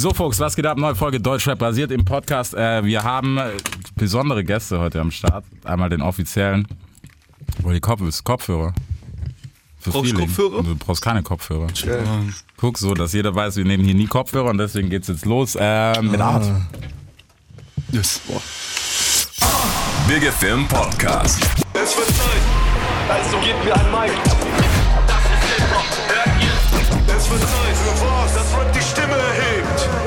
So, Folks, was geht ab? Neue Folge Deutschrap basiert im Podcast. Äh, wir haben äh, besondere Gäste heute am Start. Einmal den offiziellen. Wo die Kopf ist, Kopfhörer. Für Brauchst du Feeling. Kopfhörer? Du brauchst keine Kopfhörer. Ja. Guck so, dass jeder weiß, wir nehmen hier nie Kopfhörer und deswegen geht's jetzt los äh, mit Art. Yes. Boah. Big FM Podcast. Es wird Zeit. Also gebt mir ein Mic. Das ist Hip-Hop. Hört ihr? Es wird Zeit für was, das Rap die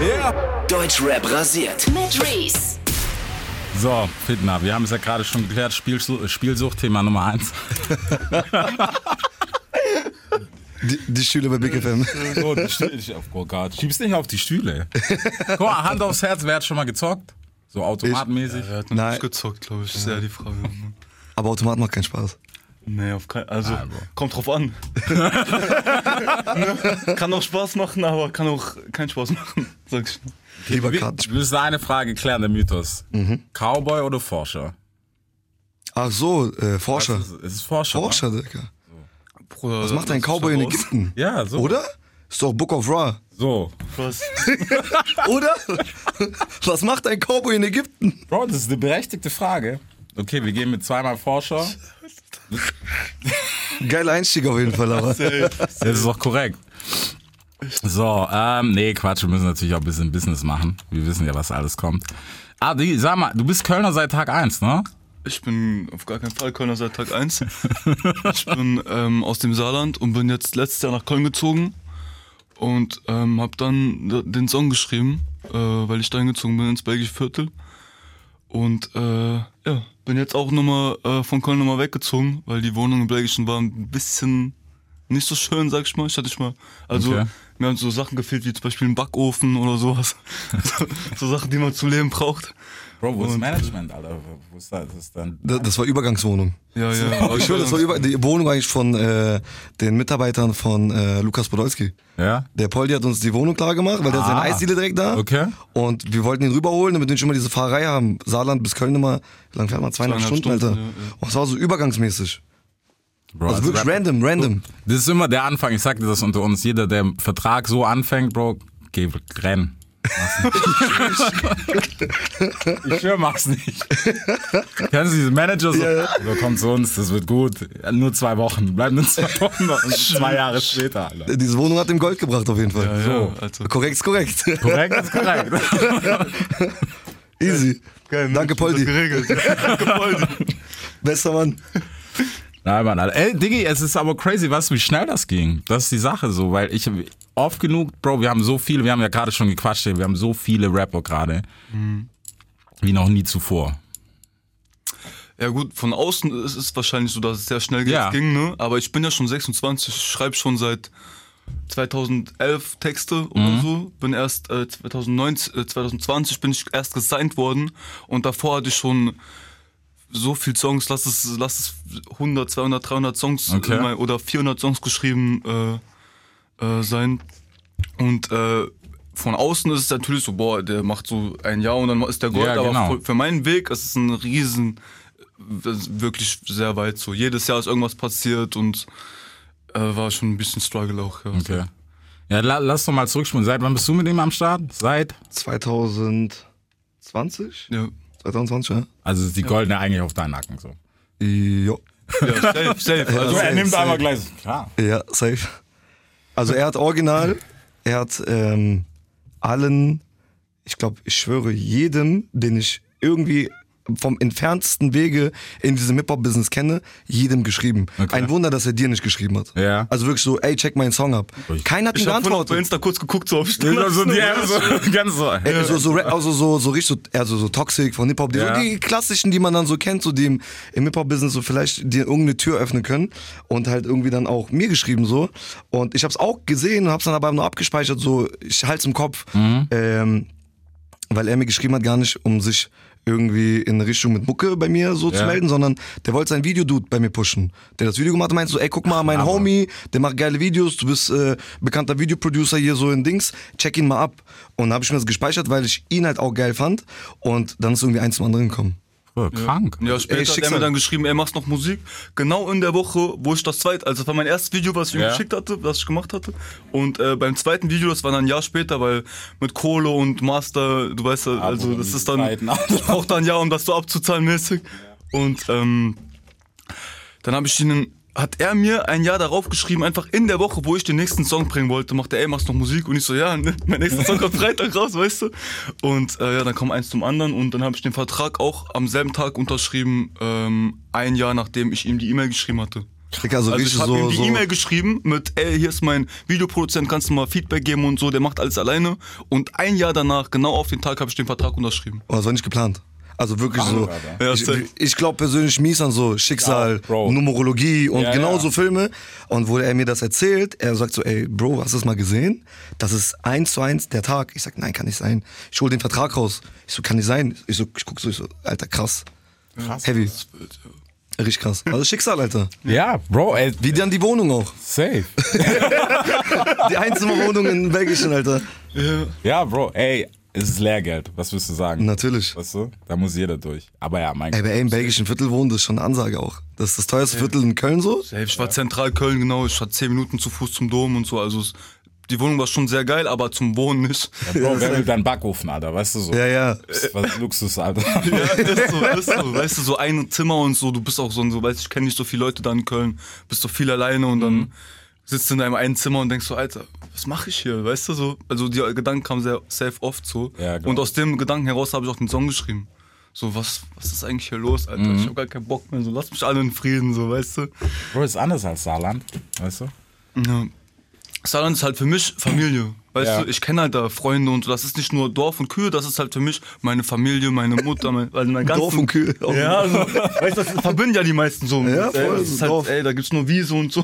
Erhebt. Deutschrap rasiert. Mit Reese. So, Fitna, wir haben es ja gerade schon geklärt. Spielsucht, Thema Nummer eins. Die, die Schüler bei Big FM. So, die Stühle, ich- oh Gott, schieb's nicht auf die Stühle. Guck mal, Hand aufs Herz, wer hat schon mal gezockt? So automatenmäßig. Er hat noch Nein. nicht gezockt, glaube ich. Ist ja die Frage. Aber Automat macht keinen Spaß. Nee, auf keinen Also, Ah, Bro. kommt drauf an. Kann auch Spaß machen, aber kann auch keinen Spaß machen, sag ich. Lieber Wir Kartenspiel. müssen eine Frage klären, der Mythos. Cowboy oder Forscher? Ach so, äh, Forscher. Es ist, es ist Forscher. Forscher, Digga. Bruder, Was macht ein Cowboy in Ägypten? Ja, so. Oder? Ist doch Book of Ra. So. Was? Oder? Was macht ein Cowboy in Ägypten? Bro, das ist eine berechtigte Frage. Okay, wir gehen mit zweimal Forscher. Geiler Einstieg auf jeden Fall, aber. Das ist doch korrekt. So, ähm, nee, Quatsch, wir müssen natürlich auch ein bisschen Business machen. Wir wissen ja, was alles kommt. Ah, die, sag mal, du bist Kölner seit Tag 1, ne? Ich bin auf gar keinen Fall Kölner seit Tag 1. Ich bin ähm, aus dem Saarland und bin jetzt letztes Jahr nach Köln gezogen und ähm, habe dann den Song geschrieben, äh, weil ich da hingezogen bin ins belgische Viertel. Und äh, ja, bin jetzt auch nochmal äh, von Köln nochmal weggezogen, weil die Wohnung im Belgischen war ein bisschen nicht so schön, sag ich mal. Ich hatte ich mal, also Okay. mir haben so Sachen gefehlt, wie zum Beispiel ein Backofen oder sowas. so, so Sachen, die man zum Leben braucht. Bro, wo ist Management, Alter? Wo ist das? Das dann. Das, das war Übergangswohnung. Ja, ja. Ich schwöre, das war über, die Wohnung eigentlich von äh, den Mitarbeitern von äh, Lukas Podolski. Ja? Der Poldi hat uns die Wohnung klar gemacht, weil der hat seine Ah. Eisdiele direkt da. Okay. Und wir wollten ihn rüberholen, damit wir schon mal diese Fahrerei haben. Saarland bis Köln immer, wie lange fährt man? Zweieinhalb Zweieinhalb Stunden, Alter. Stunden, ja, ja. Und es war so übergangsmäßig. Bro, Also als wirklich Rapper- random, random. Das ist immer der Anfang, ich sag dir das unter uns. Jeder, der im Vertrag so anfängt, Bro, geh rennen. Ich schwör, mach's nicht. Kennst du diese Manager so? So, komm zu uns, das wird gut. Nur zwei Wochen. Bleib nur zwei Wochen und zwei Jahre später, Alter. Diese Wohnung hat ihm Gold gebracht auf jeden Fall. Ja, ja, also. Korrekt ist korrekt. Korrekt ist korrekt. Easy. Danke, Poldi. Geregelt. Danke, Poldi. Bester Mann. Nein, Mann, Alter. Ey, Diggi, es ist aber crazy, was, wie schnell das ging. Das ist die Sache so, weil ich oft genug, Bro, wir haben so viele, wir haben ja gerade schon gequatscht, wir haben so viele Rapper gerade. Wie noch nie zuvor. Ja gut, von außen ist es wahrscheinlich so, dass es sehr schnell Ja. ging, ne? Aber ich bin ja schon 26, schreibe schon seit 2011 Texte oder so. Bin erst äh, 2019, äh, 2020 bin ich erst gesigned worden und davor hatte ich schon so viel Songs, lass es, lass es 100, 200, 300 Songs Okay. mein- oder 400 Songs geschrieben äh, äh, sein. Und äh, von außen ist es natürlich so, boah, der macht so ein Jahr und dann ist der Gold. Ja, genau. Aber für, für meinen Weg ist es ein riesen, ist wirklich sehr weit so. Jedes Jahr ist irgendwas passiert und äh, war schon ein bisschen Struggle auch. Ja. Okay. Ja, la, lass doch mal zurückspulen. Seit wann bist du mit ihm am Start? Seit? 2020? Ja. 2020, ja. Also ist die goldene eigentlich auf deinen Nacken so. Jo. ja, safe, safe. Also, er nimmt einmal gleich. Klar. Ja, safe. Also er hat original, er hat ähm, allen, ich glaube, ich schwöre, jedem, den ich irgendwie vom entferntesten Wege in diesem Hip-Hop-Business kenne, jedem geschrieben. Okay. Ein Wunder, dass er dir nicht geschrieben hat. Ja. Also wirklich so, ey, check meinen Song ab. Keiner hat ich habe vorhin auf geantwortet. Insta kurz geguckt, so auf So, die, so, ganz so. Ey, so, so, Ra- also so, so richtig, so, also so Toxic von Hip-Hop, die, Ja. so die klassischen, die man dann so kennt, so die im, im Hip-Hop-Business so vielleicht dir irgendeine Tür öffnen können und halt irgendwie dann auch mir geschrieben so. Und ich hab's auch gesehen und hab's dann aber nur abgespeichert, so, ich halt's im Kopf, ähm, weil er mir geschrieben hat, gar nicht, um sich irgendwie in Richtung mit Mucke bei mir so zu Ja. melden, sondern der wollte sein Videodude bei mir pushen. Der das Video gemacht hat, meinte so, ey, guck mal, mein Aber- Homie, der macht geile Videos, du bist äh, bekannter Videoproducer hier so in Dings, check ihn mal ab. Und dann habe ich mir das gespeichert, weil ich ihn halt auch geil fand und dann ist irgendwie eins zum anderen gekommen. Oh, krank. Ja, später Ey, hat er mir dann geschrieben, ey, machst noch Musik. Genau in der Woche, wo ich das zweite, also das war mein erstes Video, was ich ihm Ja. geschickt hatte, was ich gemacht hatte. Und äh, beim zweiten Video, das war dann ein Jahr später, weil mit Kohle und Master, du weißt ja, also um das ist dann, braucht dann ein Jahr, um das so abzuzahlen mäßig. Und ähm, dann habe ich ihn, hat er mir ein Jahr darauf geschrieben, einfach in der Woche, wo ich den nächsten Song bringen wollte, macht er, ey, machst noch Musik? Und ich so, ja, ne, mein nächster Song kommt Freitag raus, weißt du? Und äh, ja, dann kam eins zum anderen und dann habe ich den Vertrag auch am selben Tag unterschrieben, ähm, ein Jahr nachdem ich ihm die E-Mail geschrieben hatte. Digga, so Also ich habe so, ihm die so E-Mail geschrieben mit, ey, hier ist mein Videoproduzent, kannst du mal Feedback geben und so, der macht alles alleine. Und ein Jahr danach, genau auf den Tag, habe ich den Vertrag unterschrieben. Oh, das war nicht geplant. Also wirklich so. Ja, ich ich glaube persönlich mies an so Schicksal, Ja. Numerologie und Ja, genau ja. so Filme. Und wo er mir das erzählt, er sagt so, ey, Bro, hast du das mal gesehen? Das ist eins zu eins der Tag. Ich sag, nein, kann nicht sein. Ich hol den Vertrag raus. Ich so, kann nicht sein. Ich so, ich guck so, ich so, Alter, krass. Krass. Heavy. Richtig krass. Also Schicksal, Alter. Ja, Bro, ey, Wie dann die Wohnung auch. safe. Die Einzimmerwohnung in Belgischen, Alter. Ja, Bro, ey, es ist Lehrgeld. Was willst du sagen? Natürlich. Weißt du? Da muss jeder durch. Aber ja, mein Ey, aber ey, im belgischen Viertel wohnen, das ist schon eine Ansage auch. Das ist das teuerste Viertel in Köln so. Ich war zentral Köln, genau. Ich hatte zehn Minuten zu Fuß zum Dom und so. Also es, die Wohnung war schon sehr geil, aber zum Wohnen nicht. Bro, wer will deinen Backofen, Alter? Weißt du so? Ja, ja. Das ist was Luxus, Alter. Ja, ist so, ist so. Weißt du, so ein Zimmer und so. Du bist auch so, ein- so weißt ich kenne nicht so viele Leute da in Köln. Bist so viel alleine und dann sitzt in deinem einen Zimmer und denkst so, Alter, was mache ich hier? Weißt du so? Also die Gedanken kamen sehr safe oft so. Ja, glaub und aus dem Gedanken heraus habe ich auch den Song geschrieben. So, was, was ist eigentlich hier los, Alter? Ich habe gar keinen Bock mehr. So, lass mich alle in Frieden, so, weißt du? Bro, ist anders als Saarland. Weißt du? Ja. Saarland ist halt für mich Familie. Weißt Ja. du, ich kenne halt da Freunde und so. das ist nicht nur Dorf und Kühe, das ist halt für mich meine Familie, meine Mutter, mein, also mein ganzen, Dorf und Kühe. Ja, also, weißt du, das verbinden ja die meisten so. Ja, Äh, voll, das ist halt, Dorf. ey, da gibt's nur Wiese und so.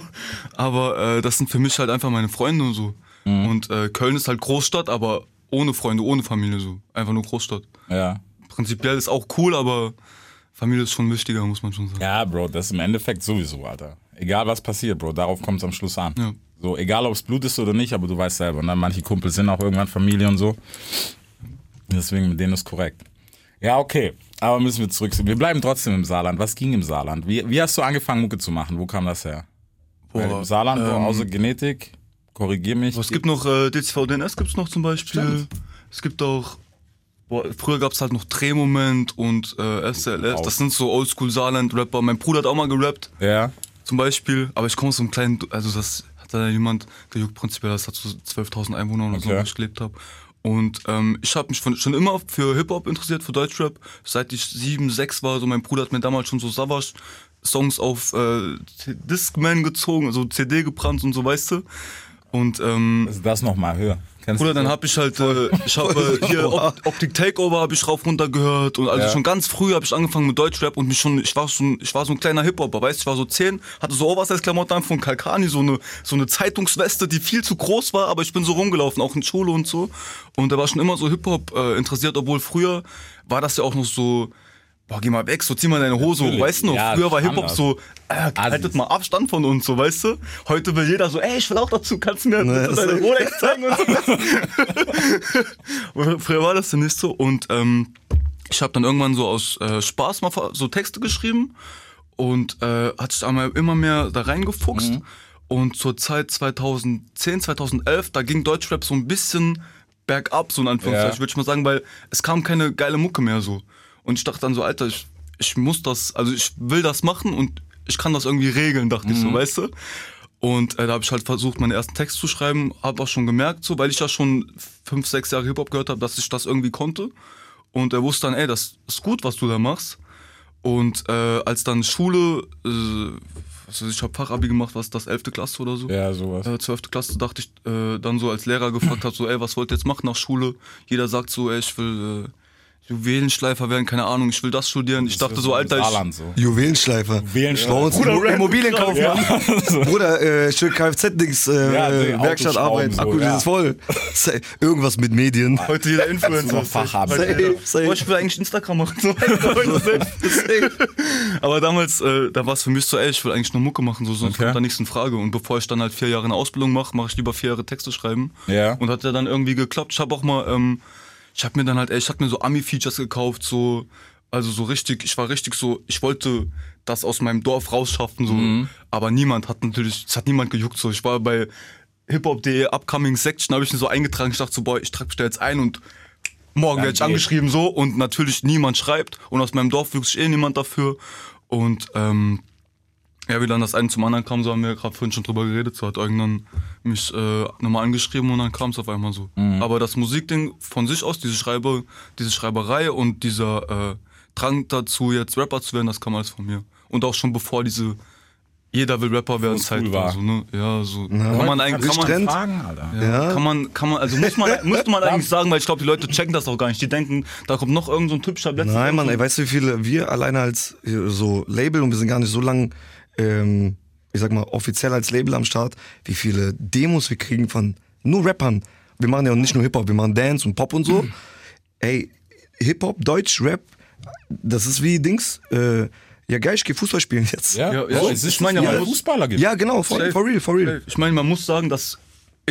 Aber äh, das sind für mich halt einfach meine Freunde und so. Mhm. Und äh, Köln ist halt Großstadt, aber ohne Freunde, ohne Familie so. Einfach nur Großstadt. Ja. Prinzipiell ist auch cool, aber Familie ist schon wichtiger, muss man schon sagen. Ja, Bro, das ist im Endeffekt sowieso, Alter. Egal was passiert, Bro, darauf kommt es am Schluss an. Ja. So, egal ob es Blut ist oder nicht, aber du weißt selber. Ne? Manche Kumpels sind auch irgendwann Familie und so. Deswegen mit denen ist korrekt. Ja, okay. Aber müssen wir zurück. Wir bleiben trotzdem im Saarland. Was ging im Saarland? Wie, wie hast du angefangen, Mucke zu machen? Wo kam das her? Boah, Im Saarland, ähm, außer Genetik, korrigier mich. Es gibt noch äh, DCV DNS gibt's noch zum Beispiel. Stimmt. Es gibt auch boah, früher gab's halt noch Drehmoment und äh, SLS. Das sind so Oldschool Saarland Rapper. Mein Bruder hat auch mal gerappt Ja. zum Beispiel, aber ich komme aus einem kleinen, also das hat da jemand gejuckt prinzipiell, das hat so 12.000 Einwohner oder so, Okay. wo ich gelebt habe. Und ähm, ich habe mich von, schon immer für Hip-Hop interessiert, für Deutschrap. Seit ich sieben, sechs war, so mein Bruder hat mir damals schon so Savage Songs auf äh, Discman gezogen, also CD gebrannt und so, weißt du. Und ähm, Also das nochmal höher. Kennst Bruder, dann hab ich halt, äh, ich habe äh, hier Op Optik Takeover habe ich rauf runter gehört und also Ja. schon ganz früh habe ich angefangen mit Deutschrap und mich schon, ich war schon, ich war so ein kleiner Hip-Hopper, weißt du, ich war so zehn, hatte so Oversize-Klamotten an von Kalkani, so eine, so eine Zeitungsweste, die viel zu groß war, aber ich bin so rumgelaufen, auch in Schule und so. Und da war schon immer so Hip-Hop äh, interessiert, obwohl früher war das ja auch noch so, boah, geh mal weg, so zieh mal deine Hose hoch, Natürlich. weißt du noch, Ja, früher war Hip-Hop so, äh, haltet mal Abstand von uns, so, weißt du, heute will jeder so, ey, ich will auch dazu, kannst du mir bitte das- deine Rolex zeigen und so. Früher war das ja nicht so. Und ähm, ich habe dann irgendwann so aus äh, Spaß mal so Texte geschrieben und äh, hat sich einmal immer mehr da reingefuchst. Und zur Zeit 2010, 2011, da ging Deutschrap so ein bisschen bergab, so in Anführungszeichen, Ja. würde ich mal sagen, weil es kam keine geile Mucke mehr so. Und ich dachte dann so, Alter, ich, ich muss das, also ich will das machen und ich kann das irgendwie regeln, dachte ich so, weißt du? Und äh, da habe ich halt versucht, meinen ersten Text zu schreiben, habe auch schon gemerkt, so, weil ich ja schon fünf, sechs Jahre Hip-Hop gehört habe, dass ich das irgendwie konnte. Und er wusste dann, ey, das ist gut, was du da machst. Und äh, als dann Schule, äh, weiß ich, habe Fachabi gemacht, was das, 11. Klasse oder so? Ja, sowas. äh, 12. Klasse dachte ich äh, dann so als Lehrer gefragt hat, so, ey, was wollt ihr jetzt machen nach Schule? Jeder sagt so, ey, ich will äh, Juwelenschleifer werden, keine Ahnung, ich will das studieren. Ich dachte so, Alter, ich, so. Juwelenschleifer. Juwelenschleifer. Bei uns Bruder, Immo- Immobilienkaufmann. Ja. Bruder, äh, schön Kfz-Dings, äh, Ja, die Werkstatt, Autoschrauben Arbeit, so, Akku ja. ist voll. Say- Irgendwas mit Medien. heute jeder Influencer. Heute Safe, safe. Boah, ich will eigentlich Instagram machen. So. Aber damals, äh, da war es für mich so, ey, ich will eigentlich nur Mucke machen, so, sonst Okay. kommt da nichts in Frage. Und bevor ich dann halt vier Jahre eine Ausbildung mache, mache ich lieber vier Jahre Texte schreiben. Ja. Und hat ja dann irgendwie geklappt. Ich habe auch mal, ähm, ich habe mir dann halt, ey, ich habe mir so Ami-Features gekauft, so Also so richtig, ich war richtig so, ich wollte das aus meinem Dorf rausschaffen, so, Mhm. aber niemand hat natürlich, es hat niemand gejuckt, so. Ich war bei hiphop.de Upcoming Section, habe ich mir so eingetragen, ich dachte so, boah, ich trage mich da jetzt ein und morgen werde ich angeschrieben, so, und natürlich niemand schreibt. Und aus meinem Dorf wuchs sich eh niemand dafür. Und, ähm, ja, wie dann das eine zum anderen kam, so haben wir gerade vorhin schon drüber geredet, so hat irgendwann mich äh, nochmal angeschrieben und dann kam es auf einmal so. Aber das Musikding von sich aus, diese Schreibe, diese Schreiberei und dieser äh, Drang dazu, jetzt Rapper zu werden, das kam alles von mir. Und auch schon bevor diese jeder will Rapper werden Zeit cool war. So, ne? Ja, so. Kann man eigentlich, kann man? Fragen, Alter. ja. Kann man, kann man, also muss man, müsste man eigentlich sagen, weil ich glaube, die Leute checken das auch gar nicht. Die denken, da kommt noch irgend so ein typischer letzter. Nein, Mann, ey, weißt du, wie viele wir alleine als äh, so Label und wir sind gar nicht so lang, ähm, ich sag mal, offiziell als Label am Start, wie viele Demos wir kriegen von nur Rappern. Wir machen ja nicht nur Hip-Hop, wir machen Dance und Pop und so. Ey, Hip-Hop, Deutsch, Rap, das ist wie Dings, äh, ja geil, ich geh Fußball spielen jetzt. Ja, Ja, ja, Bro, ich es ist meine ja, Fußballer gibt. Ja, genau, for, for real, for real. Ich meine, man muss sagen, dass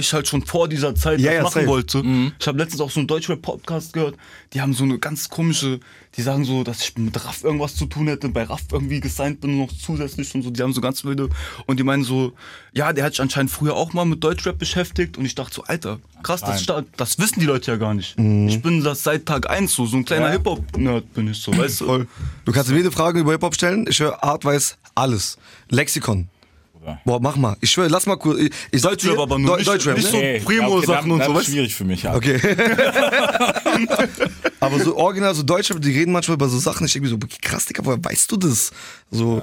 ich halt schon vor dieser Zeit Ja, das ja, machen safe. wollte. Ich habe letztens auch so einen Deutschrap-Podcast gehört, die haben so eine ganz komische, die sagen so, dass ich mit Raff irgendwas zu tun hätte, bei Raff irgendwie gesigned bin noch zusätzlich und so, die haben so ganz wilde und die meinen so, ja, der hat sich anscheinend früher auch mal mit Deutschrap beschäftigt und ich dachte so, Alter, krass, das, das wissen die Leute ja gar nicht. Ich bin das seit Tag eins so, so ein kleiner Ja. Hip-Hop-Nerd bin ich so, weißt du? Voll. Du kannst mir jede Frage über Hip-Hop stellen. Ich höre Art weiß alles. Lexikon. Boah, mach mal. Ich schwöre, lass mal kurz. Ich, ich sag Deutschrap dir- aber nur Deu- nicht- Deutschrap, nicht ne? so- Okay, Primo-Sachen ja, und okay, so, dann- weißt Das ist schwierig für mich. Ja. Okay. Aber so original, so Deutschrap, die reden manchmal über so Sachen. Ich denke mir so, okay, krass, Digga, woher weißt du das? So,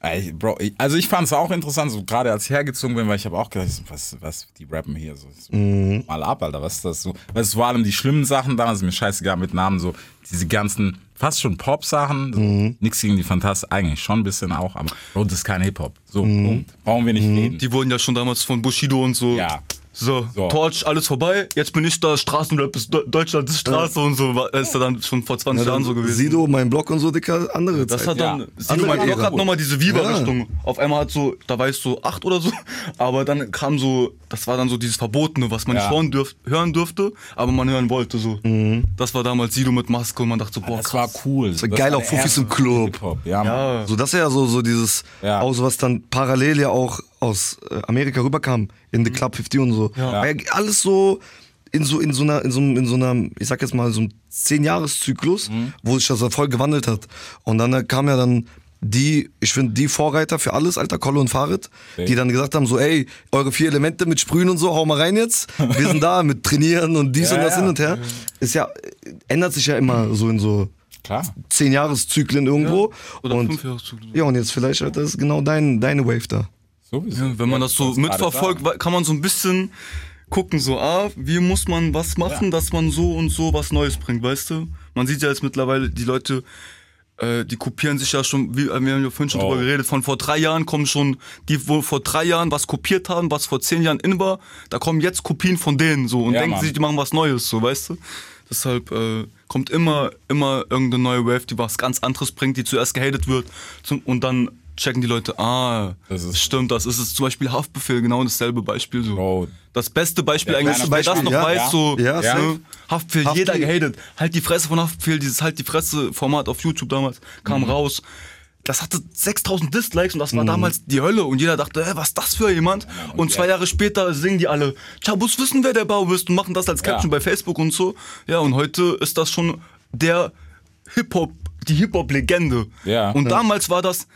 Ey, Bro, ich, also ich fand es auch interessant, so gerade als ich hergezogen bin, weil ich habe auch gedacht, was, was, die rappen hier so. so Mal ab, Alter, was ist das so? Weil es vor allem die schlimmen Sachen damals, ist mir scheißegal mit Namen, so diese ganzen, fast schon Pop-Sachen, so, nix gegen die Fantasten, eigentlich schon ein bisschen auch, aber Bro, das ist kein Hip-Hop. So, Punkt. Brauchen wir nicht reden. Die wurden ja schon damals von Bushido und so. Ja. So, So. Torch, alles vorbei. Jetzt bin ich da, Straßenrap ist De- Deutschland ist Straße und so. Ist ja dann schon vor 20 Jahren so gewesen. Sido, mein Blog und so, Dicker, andere das Zeit. hat dann, Ja. Sido mein Blog Ära. hat nochmal diese Viva-Richtung. Auf einmal hat so, da war ich so acht oder so, aber dann kam so, das war dann so dieses Verbotene, was man Ja. nicht hören, dürf, hören dürfte, aber man hören wollte so. Das war damals Sido mit Maske und man dachte so, boah, Das war cool. Das war geil, war auch Fuffis im Club. Ja, ja. So, das ist ja so, so dieses, Ja. auch so was dann parallel ja auch aus äh, Amerika rüberkam, in The Club 50 und so. Ja alles so in so, in so einer, in so, einem- in so einer, ich sag jetzt mal, so einem 10-Jahres-Zyklus, wo sich das voll gewandelt hat. Und dann äh, kam ja dann die, ich finde, die Vorreiter für alles, Alter, Kolle und Farid, die dann gesagt haben, so, ey, eure vier Elemente mit Sprühen und so, hau mal rein jetzt. Wir sind da mit Trainieren und dies Ja, und das ja. hin und her. Ist ja, ändert sich ja immer so in so Klar. 10-Jahres-Zyklen irgendwo. Oder und, fünf Jahreszyklen. ja, und jetzt vielleicht das ist genau dein, deine Wave da. Sowieso. Ja, wenn man das so mitverfolgt, sagen. kann man so ein bisschen gucken, so, ah, wie muss man was machen, dass man so und so was Neues bringt, weißt du? Man sieht ja jetzt mittlerweile, die Leute, äh, die kopieren sich ja schon, wie, wir haben ja vorhin schon Oh. drüber geredet, von vor drei Jahren kommen schon, die wo vor drei Jahren was kopiert haben, was vor zehn Jahren in war, da kommen jetzt Kopien von denen so und Ja, denken Mann. sich, die machen was Neues, so, weißt du? Deshalb äh, kommt immer, immer irgendeine neue Wave, die was ganz anderes bringt, die zuerst gehatet wird zum, und dann checken die Leute, ah, Das ist- stimmt, das ist es. Zum Beispiel Haftbefehl, genau dasselbe Beispiel so. Bro. Das beste Beispiel Ja, eigentlich, wer das noch ja, weiß, ja. so Ja, ne? Haftbefehl, Haftbefehl. jeder gehatet. Halt die Fresse von Haftbefehl, dieses Halt die Fresse-Format auf YouTube damals kam raus. Das hatte 6000 Dislikes und das war damals die Hölle und jeder dachte, hä, was ist das für jemand? Und zwei Jahre später singen die alle, Chabus wissen, wer der Bau ist und machen das als Caption bei Facebook und so. Ja, und heute ist das schon der Hip-Hop, die Hip-Hop-Legende. Ja. Und damals war das,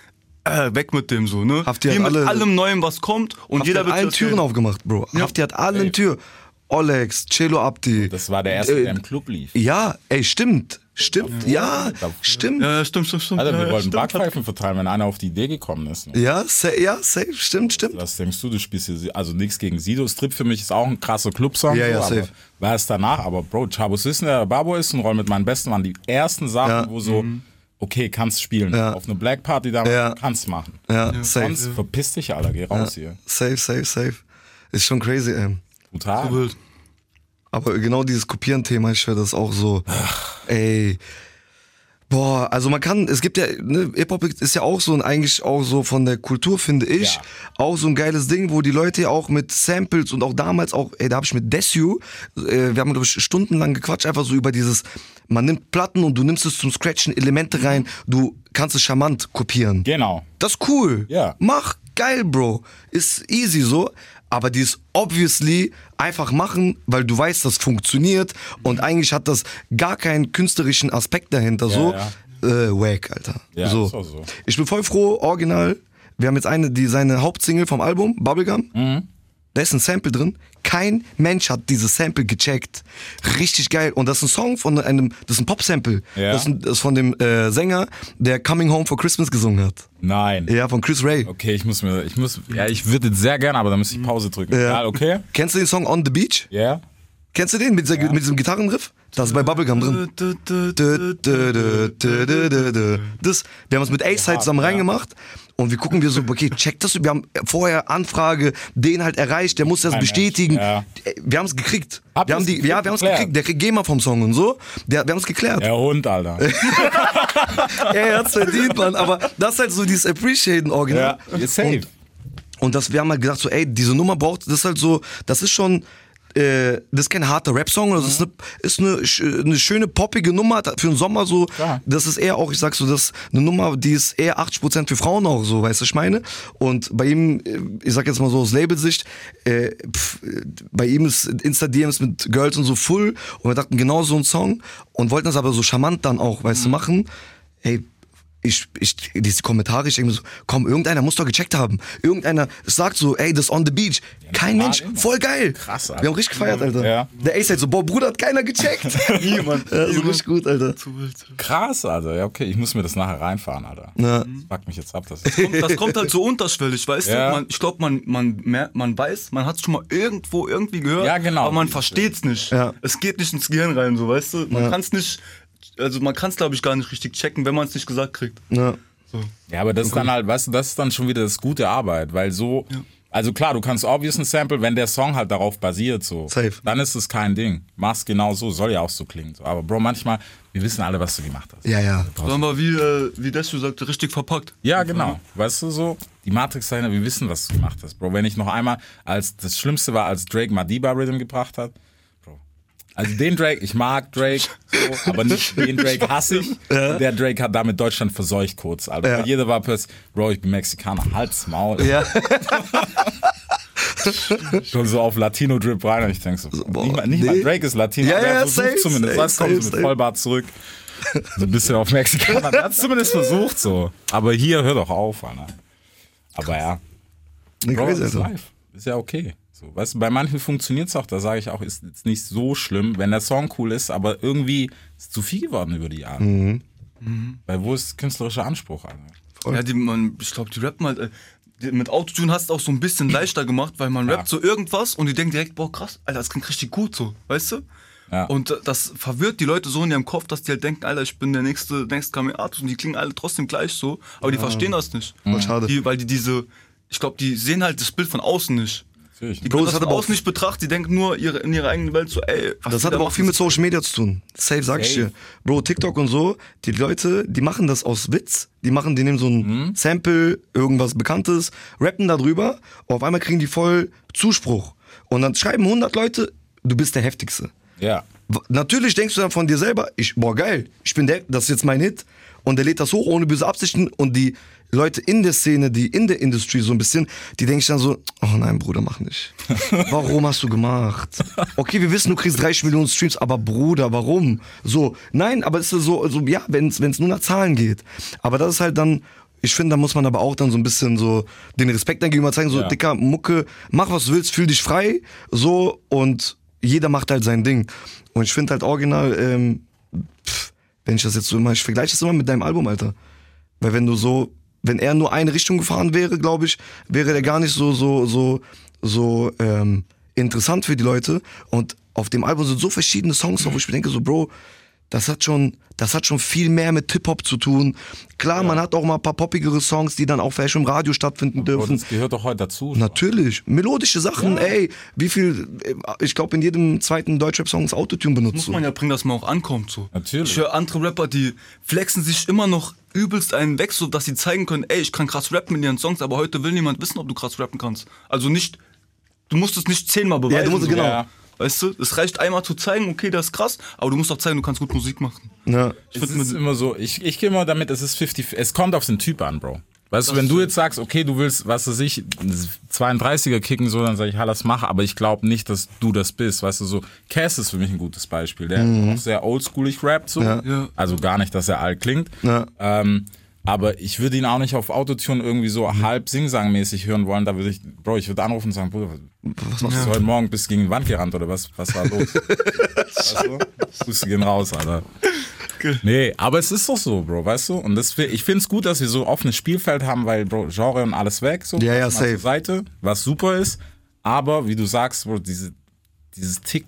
äh, weg mit dem so, ne? Hafti Wie hat mit alle- allem Neuem, was kommt und Hafti jeder hat wird allen Türen aufgemacht, Bro. Ja. Hafti hat allen Türen. Olex, Celo Abdi. Das war der erste, Äh, der im Club lief. Ja, ey, stimmt. Stimmt, ja, stimmt. Ja, stimmt, stimmt, stimmt. Alter, ja, wir ja, wollten stimmt. Backpfeifen verteilen, wenn einer auf die Idee gekommen ist. ne? Ja, sa ja, safe, stimmt, stimmt. Was denkst du, du spielst hier, also nichts gegen Sido. Strip für mich ist auch ein krasser Clubsong. Ja, ja, so, safe. War es danach, aber Bro, Chabos Wissen, der Babo ist und Roll mit meinen Besten waren die ersten Sachen, Ja. wo so, okay, kannst spielen. Ja. Auf eine Black Party da Ja. kannst machen. Ja, Sonst safe. verpiss dich, Alter, geh raus hier. Safe, safe, safe. Ist schon crazy, ey. Brutal. Wild. Aber genau dieses Kopieren-Thema, ich höre das auch so. Ey. Boah, also man kann, es gibt ja, ne, Hip-Hop ist ja auch so und eigentlich auch so von der Kultur, finde ich, Ja. auch so ein geiles Ding, wo die Leute ja auch mit Samples und auch damals auch, ey, da habe ich mit Desu, äh, wir haben, glaube ich, stundenlang gequatscht, einfach so über dieses, man nimmt Platten und du nimmst es zum Scratchen, Elemente rein, du kannst es charmant kopieren. Genau. Das ist cool. Ja. Mach, geil, Bro. Ist easy so. Aber dieses obviously einfach machen, weil du weißt, das funktioniert und eigentlich hat das gar keinen künstlerischen Aspekt dahinter. so, ja. Äh, wack, Alter. Ja, so. so. Ich bin voll froh, original. Wir haben jetzt eine, die seine Hauptsingle vom Album, Bubblegum. Mhm. Da ist ein Sample drin. Kein Mensch hat dieses Sample gecheckt. Richtig geil. Und das ist ein Song von einem, das ist ein Pop-Sample. Ja. Das, ist das ist von dem äh, Sänger, der Coming Home for Christmas gesungen hat. Nein. Ja, von Chris Ray. Okay, ich muss mir, ich muss, ja, ich würde sehr gerne, aber dann müsste ich Pause drücken. Ja. Ja, okay? Kennst du den Song On the Beach? Ja? Kennst du den mit, dieser, mit diesem Gitarrenriff? Das ist bei Bubblegum drin. Das, wir haben es mit A-Side zusammen reingemacht und wir gucken wir so, okay, check das. Wir haben vorher Anfrage, den halt erreicht, der muss das bestätigen. Ja. Wir haben es gekriegt. Habt wir haben die, ja, wir haben es gekriegt. Der kriegt GEMA vom Song und so. Der, wir haben es geklärt. Der Hund, Alter. Er hat's verdient, Mann. Aber das ist halt so dieses Appreciaten Original. Ja, safe. Und, und das, wir haben halt gedacht, so, ey, diese Nummer braucht, das ist halt so, das ist schon, äh, das ist kein harter Rap-Song, das ist, eine, ist eine, eine schöne, poppige Nummer für den Sommer so. Ja. Das ist eher auch, ich sag so, das ist eine Nummer, die ist eher 80% für Frauen auch so, weißt du, ich meine. Und bei ihm, äh, ich sag jetzt mal so aus Labelsicht, äh, äh, bei ihm ist Insta-DMs mit Girls und so full und wir dachten genau so ein Song und wollten das aber so charmant dann auch, weißt du, machen. Ey, ich, ich, diese Kommentare, ich denke mir so, komm, irgendeiner muss doch gecheckt haben. Irgendeiner sagt so, ey, das ist on the beach. Kein Mensch, immer. voll geil. Krass, Alter. Wir haben richtig gefeiert, Alter. Ja. Der Ace halt so, boah, Bruder, hat keiner gecheckt. Niemand. ja, so richtig gut, Alter. Krass, Alter. Ja, okay, ich muss mir das nachher reinfahren, Alter. Ja. Das fuckt mich jetzt ab. Das ist kommt, das kommt halt so unterschwellig, weißt Ja. du? Man, ich glaube, man, man, man weiß, man hat es schon mal irgendwo irgendwie gehört, Ja, genau. aber man versteht's nicht. Ja. Es geht nicht ins Gehirn rein, so weißt du? Man kann's nicht, also man kann's glaube ich gar nicht richtig checken, wenn man es nicht gesagt kriegt. Ja. Ja, aber das ist dann halt, weißt du, das ist dann schon wieder das gute Arbeit, weil so, also klar, du kannst obvious ein Sample, wenn der Song halt darauf basiert, so, Safe. dann ist es kein Ding. Mach's genau so, soll ja auch so klingen. So. Aber Bro, manchmal, wir wissen alle, was du gemacht hast. Ja, ja. So haben wir, wie, äh, wie Desu sagte, richtig verpackt. Ja, genau. Weißt du so, die Matrix-Szene, wir wissen, was du gemacht hast, Bro. Wenn ich noch einmal, als das Schlimmste war, als Drake Madiba Rhythm gebracht hat. Also den Drake, ich mag Drake, so, aber nicht den Drake hasse ich. Der Drake hat damit Deutschland verseucht kurz, Alter. Ja. Jeder war plötzlich, Bro, ich bin Mexikaner, halt's Maul. Ja. Schon so auf Latino-Drip rein und ich denk so, boah, nicht, mal, nicht mal nee. Drake ist Latino, Ja, aber ja, er versucht safe, zumindest. safe, Was kommt safe, so mit safe. Vollbart zurück? So ein bisschen auf Mexikaner. Er hat zumindest versucht so. Aber hier, hör doch auf, Alter. Aber ja. Bro, ist Alter. live. Ist ja okay. So, weißt du, bei manchen funktioniert's auch, da sage ich auch, ist jetzt nicht so schlimm, wenn der Song cool ist, aber irgendwie ist zu viel geworden über die Jahre. Mhm. Weil wo ist künstlerischer Anspruch, Alter? Ja, die, man, ich glaube, die rappen halt. Äh, mit Autotune hast du auch so ein bisschen leichter gemacht, weil man rappt so irgendwas und die denken direkt, boah, krass, Alter, das klingt richtig gut so, weißt du? Ja. Und äh, das verwirrt die Leute so in ihrem Kopf, dass die halt denken, Alter, ich bin der nächste, nächste Kamel Artist und die klingen alle trotzdem gleich so, aber die verstehen das nicht. Voll schade. Die, weil die diese, ich glaube, die sehen halt das Bild von außen nicht. Die Bro, können das das hat aber auch- nicht betrachten, die denken nur ihre, in ihrer eigenen Welt so, ey, was Das hat da aber auch viel mit Social Media zu tun. Safe, sag ich dir. Bro, TikTok und so, die Leute, die machen das aus Witz. Die machen, die nehmen so ein Mhm. Sample, irgendwas Bekanntes, rappen da drüber. Auf einmal kriegen die voll Zuspruch. Und dann schreiben 100 Leute, du bist der Heftigste. Ja. Natürlich denkst du dann von dir selber, ich, boah geil, ich bin der, das ist jetzt mein Hit. Und der lädt das hoch ohne böse Absichten. Und die Leute in der Szene, die in der Industrie so ein bisschen, die denken sich dann so, oh nein, Bruder, mach nicht. Warum hast du gemacht? Okay, wir wissen, du kriegst 30 Millionen Streams, aber Bruder, warum? So, nein, aber es ist so, so ja, wenn es nur nach Zahlen geht. Aber das ist halt dann, ich finde, da muss man aber auch dann so ein bisschen so den Respekt dann gegenüber zeigen, so, Ja. dicker Mucke, mach was du willst, fühl dich frei, so, und jeder macht halt sein Ding. Und ich finde halt original, ähm, pff, wenn ich das jetzt so immer, ich vergleiche das immer mit deinem Album, Alter. Weil wenn du so, wenn er nur eine Richtung gefahren wäre, glaube ich, wäre der gar nicht so, so, so, so ähm, interessant für die Leute. Und auf dem Album sind so verschiedene Songs, wo ich mir denke, so, Bro, das hat schon, das hat schon viel mehr mit Hip-Hop zu tun. Klar, man hat auch mal ein paar poppigere Songs, die dann auch vielleicht im Radio stattfinden dürfen. das gehört doch heute dazu. Natürlich. Melodische Sachen, ey, wie viel, ich glaube in jedem zweiten Deutschrap-Song ist Autotune benutzt. Muss man ja bringen, dass man auch ankommt so. Natürlich. Ich höre andere Rapper, die flexen sich immer noch übelst einen weg, so dass sie zeigen können, ey, ich kann krass rappen in ihren Songs, aber heute will niemand wissen, ob du krass rappen kannst. Also nicht, du musst es nicht zehnmal beweisen. Ja, du musst- so. genau. Ja. Weißt du, es reicht einmal zu zeigen, okay, das ist krass, aber du musst auch zeigen, du kannst gut Musik machen. Ja. Ich Es ist immer so, ich, ich gehe immer damit, es ist 50, es kommt auf den Typ an, Bro. Weißt du, wenn du jetzt sagst, okay, du willst, was weiß ich, 32er kicken, so, dann sage ich, ha, das mach, aber ich glaube nicht, dass du das bist. Weißt du, so, Cass ist für mich ein gutes Beispiel, der auch sehr oldschoolig rappt, so. Ja. Also gar nicht, dass er alt klingt. Ja. Ähm, aber ich würde ihn auch nicht auf Autotune irgendwie so halb singsangmäßig hören wollen. Da würde ich, Bro, ich würde anrufen und sagen, Bruder, was machst du heute Morgen? Bist du gegen die Wand gerannt oder was, was war los? weißt du? Grüße gehen raus, Alter. Nee, aber es ist doch so, Bro, weißt du? Und das, ich finde es gut, dass wir so offenes Spielfeld haben, weil, Bro, Genre und alles weg, so. Ja, ja, safe. Seite, was super ist. Aber, wie du sagst, Bro, diese, dieses Tick,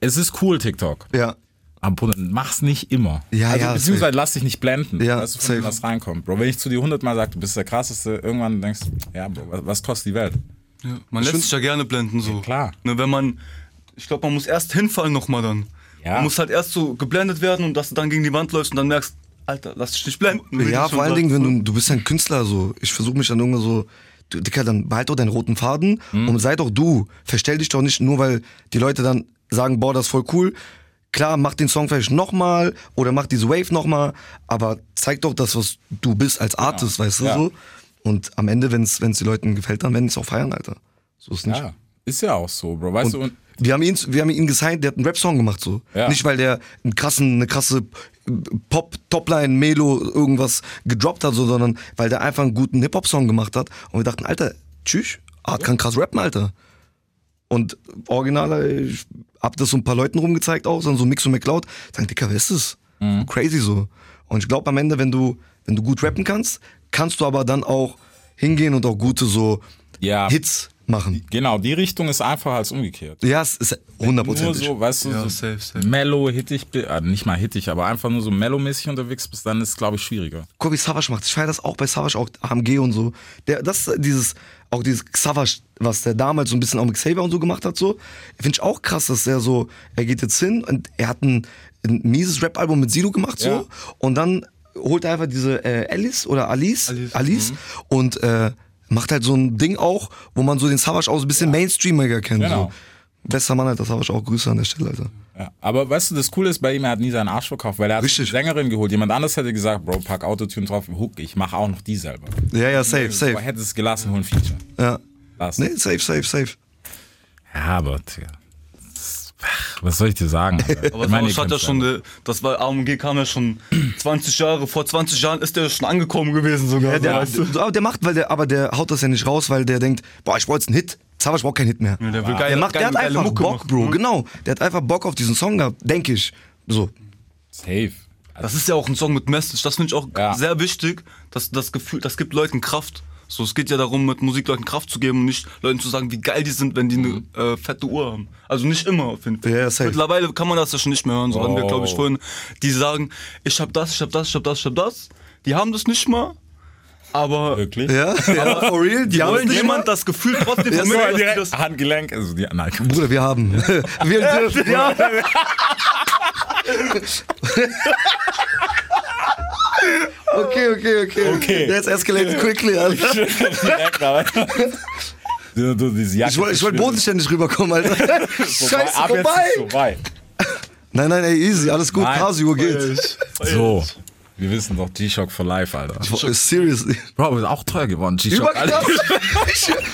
es ist cool, TikTok. Ja. Bruder, mach's nicht immer. Ja, also, ja, Beziehungsweise lass dich nicht blenden, Ja, weißt du, von safe. was reinkommt. Bro, wenn ich zu dir hundertmal sage, du bist der krasseste, irgendwann denkst du, ja, Bro, was, was kostet die Welt? ja, man lässt sich ja gerne blenden so. klar. Ne, wenn man, ich glaube, man muss erst hinfallen nochmal dann. Ja. Man muss halt erst so geblendet werden und dass du dann gegen die Wand läufst und dann merkst, Alter, lass dich nicht blenden. Ja, vor allen Dingen, wenn du, du bist ja ein Künstler, so. Ich versuche mich dann irgendwie so, du, Dicker, dann behalt doch deinen roten Faden Mhm. und sei doch du. Verstell dich doch nicht nur, weil die Leute dann sagen, boah, das ist voll cool. Klar, mach den Song vielleicht nochmal oder mach diese Wave nochmal, aber zeig doch das, was du bist als Artist, weißt du Ja. so. Und am Ende, wenn es den Leuten gefällt, dann werden die es auch feiern, Alter. So ist nicht. Ja, ist ja auch so, Bro, weißt du? Und Wir haben ihn, wir haben ihn gesigned, der hat einen Rap-Song gemacht so. Ja. Nicht weil der einen krassen, eine krasse Pop, Topline, Melo, irgendwas gedroppt hat, so, sondern weil der einfach einen guten Hip-Hop-Song gemacht hat. Und wir dachten, Alter, tschüss, Art kann krass rappen, Alter. Und originaler, ich hab das so ein paar Leuten rumgezeigt auch, dann so Mix und McCloud, sagen, Dicker, wer ist das? Mhm. Crazy so. Und ich glaube am Ende, wenn du, wenn du gut rappen kannst, kannst du aber dann auch hingehen und auch gute so Ja. Hits machen. genau, die Richtung ist einfacher als umgekehrt. Ja, es ist Nur hundertprozentig. so, weißt du, Ja, so safe, safe. mellow, hittig, äh, nicht mal hittig, aber einfach nur so mellow-mäßig unterwegs bist, dann ist es, glaube ich, schwieriger. guck, wie Savage macht. Ich feiere das auch bei Savage, auch AMG und so. Der, das ist dieses, auch dieses Savage, was der damals so ein bisschen auch mit Xavier und so gemacht hat, so. Finde ich auch krass, dass er so, er geht jetzt hin und er hat ein, ein mieses Rap-Album mit Sido gemacht, so. Ja. Und dann holt er einfach diese äh, Alice oder Alice, Alice, Alice, und äh, macht halt so ein Ding auch, wo man so den Savage auch so ein bisschen Mainstreamiger kennt. Genau. So. Bester Mann, Alter, Savage auch Grüße an der Stelle, Alter. Ja. Aber weißt du, das Coole ist bei ihm, er hat nie seinen Arsch verkauft, weil er hat Richtig. eine Sängerin geholt. Jemand anderes hätte gesagt, Bro, pack Autotune drauf, Hook, ich mache auch noch die selber. Ja, ja, safe, Aber safe. hätte es gelassen, hol ein Feature. Ja. Lass. Nee, safe, safe, safe. Ja, aber, das- ach, was soll ich dir sagen? Alter? Aber Ich meine, ihr Savage hat ja schon, äh, das war AMG kam ja schon 20 Jahre, vor 20 Jahren ist der schon angekommen gewesen sogar. Ja, so, der, weißt du? so, aber der macht, weil der, aber der haut das ja nicht raus, weil der denkt, boah, ich brauche jetzt einen Hit. Savage braucht keinen Hit mehr. Ja, der will geile- der macht, der geile- hat geile einfach Mucke Bock, machen, Bro. ne? Genau. Der hat einfach Bock auf diesen Song gehabt, denke ich. So. Safe. Das ist ja auch ein Song mit Message. Das finde ich auch Ja. sehr wichtig. Dass das Gefühl, das gibt Leuten Kraft. So, es geht ja darum, mit Musik Leuten Kraft zu geben und nicht Leuten zu sagen, wie geil die sind, wenn die eine äh, fette Uhr haben. Also nicht immer auf jeden Fall. Ja, ja, safe. Mittlerweile kann man das ja schon nicht mehr hören. So hatten wir, glaube ich, Oh. vorhin. Die sagen, ich hab das, ich hab das, ich hab das, ich hab das. Die haben das nicht mal. Aber Wirklich? Ja, ja for real. Die, haben jemand das Gefühl trotzdem Ja, so vermitteln, dass die Direkt das Handgelenk, also die, nein. Bruder, wir haben. wir dürfen. Ja. okay, okay, okay. Okay. That's escalated quickly, Alter. Du, du, Ich wollte ich wollt bodenständig rüberkommen, Alter. Scheiße, Ab jetzt vorbei. ist vorbei. Nein, nein, ey, easy, alles gut. Casio geht. So. Wir wissen doch, G-Shock for life, Alter. Seriously. Bro, ist auch teuer geworden, G-Shock. Überkrass.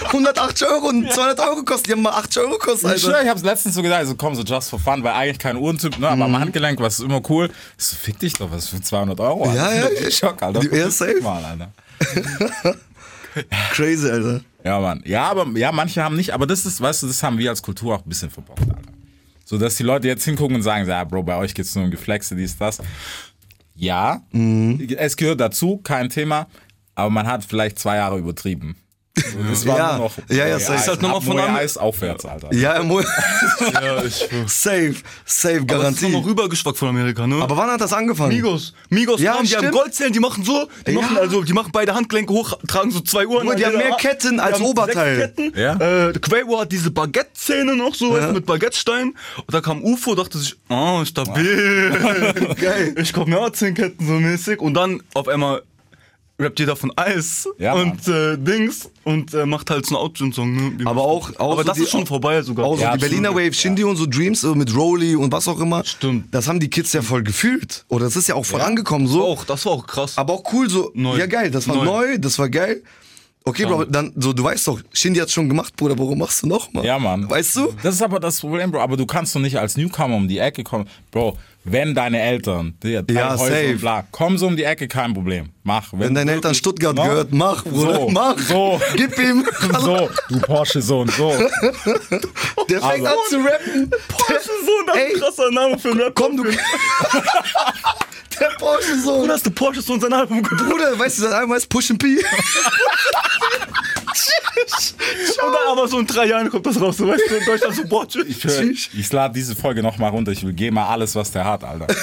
180 Euro und 200 Euro kosten. Die haben mal 80 Euro gekostet, Ich schwör, Alter. ich hab's letztens so gesagt, also komm, so just for fun, weil eigentlich kein Uhrentyp, ne, aber am Handgelenk, was ist immer cool. Ich so, fick dich doch, was für 200 Euro, Alter. Ja, ja, ja. G-Shock, Alter. Die- ja, safe. Mal, Alter. Crazy, Alter. Ja, Mann. Ja, aber ja, manche haben nicht, aber das ist, weißt du, das haben wir als Kultur auch ein bisschen verbockt, Alter. So, dass die Leute jetzt hingucken und sagen, ja, Bro, bei euch geht's nur um Geflexe, dies, das. Ja, Mhm. es gehört dazu, kein Thema, aber man hat vielleicht zwei Jahre übertrieben. Das war Ja. nur noch Ja, ja, safe. Ist halt nochmal von Eis aufwärts, Alter. Ja, Mo Ja, ich safe, safe, Aber das ist Garantie. noch rübergeschwappt von Amerika, ne? Aber wann hat das angefangen? Migos. Migos, Ja, kommen, die haben. Goldzellen, die machen so, die Ja. machen also, die machen beide Handgelenke hoch, tragen so zwei Uhren. An die haben mehr. Ketten als Oberteil. Sechs Ketten. Ja. Äh, Quavo hat diese Baguette-Zähne noch so, weißt du, mit Baguette-Stein. Und da kam UFO, dachte sich, oh, stabil. Geil. Ich komm mir auch zehn Ketten so mäßig. Und dann auf einmal rappt jeder von Eis Ja, und äh, Dings und äh, macht halt so einen Outjun-Song. Ne? Aber auch, auch Aber so das die, ist schon vorbei sogar. Auch so Ja, die Berliner. Wave, Shindy und so Dreams so mit Rolly und was auch immer. Stimmt. Das haben die Kids ja voll gefühlt. Oder das ist ja auch voll angekommen so. auch, das war auch krass. Aber auch cool so. Neu. Ja geil, das war neu, Neu. das war geil. Okay, Bro, dann so, du weißt doch, Shindy hat's schon gemacht, Bruder, warum machst du noch mal? Ja, Mann. Weißt du? Das ist aber das Problem, Bro. Aber du kannst doch nicht als Newcomer um die Ecke kommen. Bro, wenn deine Eltern, die Ja, Häuser safe. bla, kommen so um die Ecke, kein Problem. Mach. Wenn deine Eltern Stuttgart No? gehört, mach, Bruder, So, mach. so. Gib ihm. So, du Porsche-Sohn, so. Der fängt Also- an zu rappen. Porsche Sohn, das ist ein krasser Name für einen Rap. Komm, du. Der Porsche so. Bruder, hast du Porsche Sohn sein Album gehört? Bruder, weißt du, sein Album heißt Push P. Und dann aber so in drei Jahren kommt das raus, so weißt du, in Deutschland so Porsche. Ich, hör, ich lade diese Folge nochmal runter. Ich will geben mal alles, was der hat, Alter.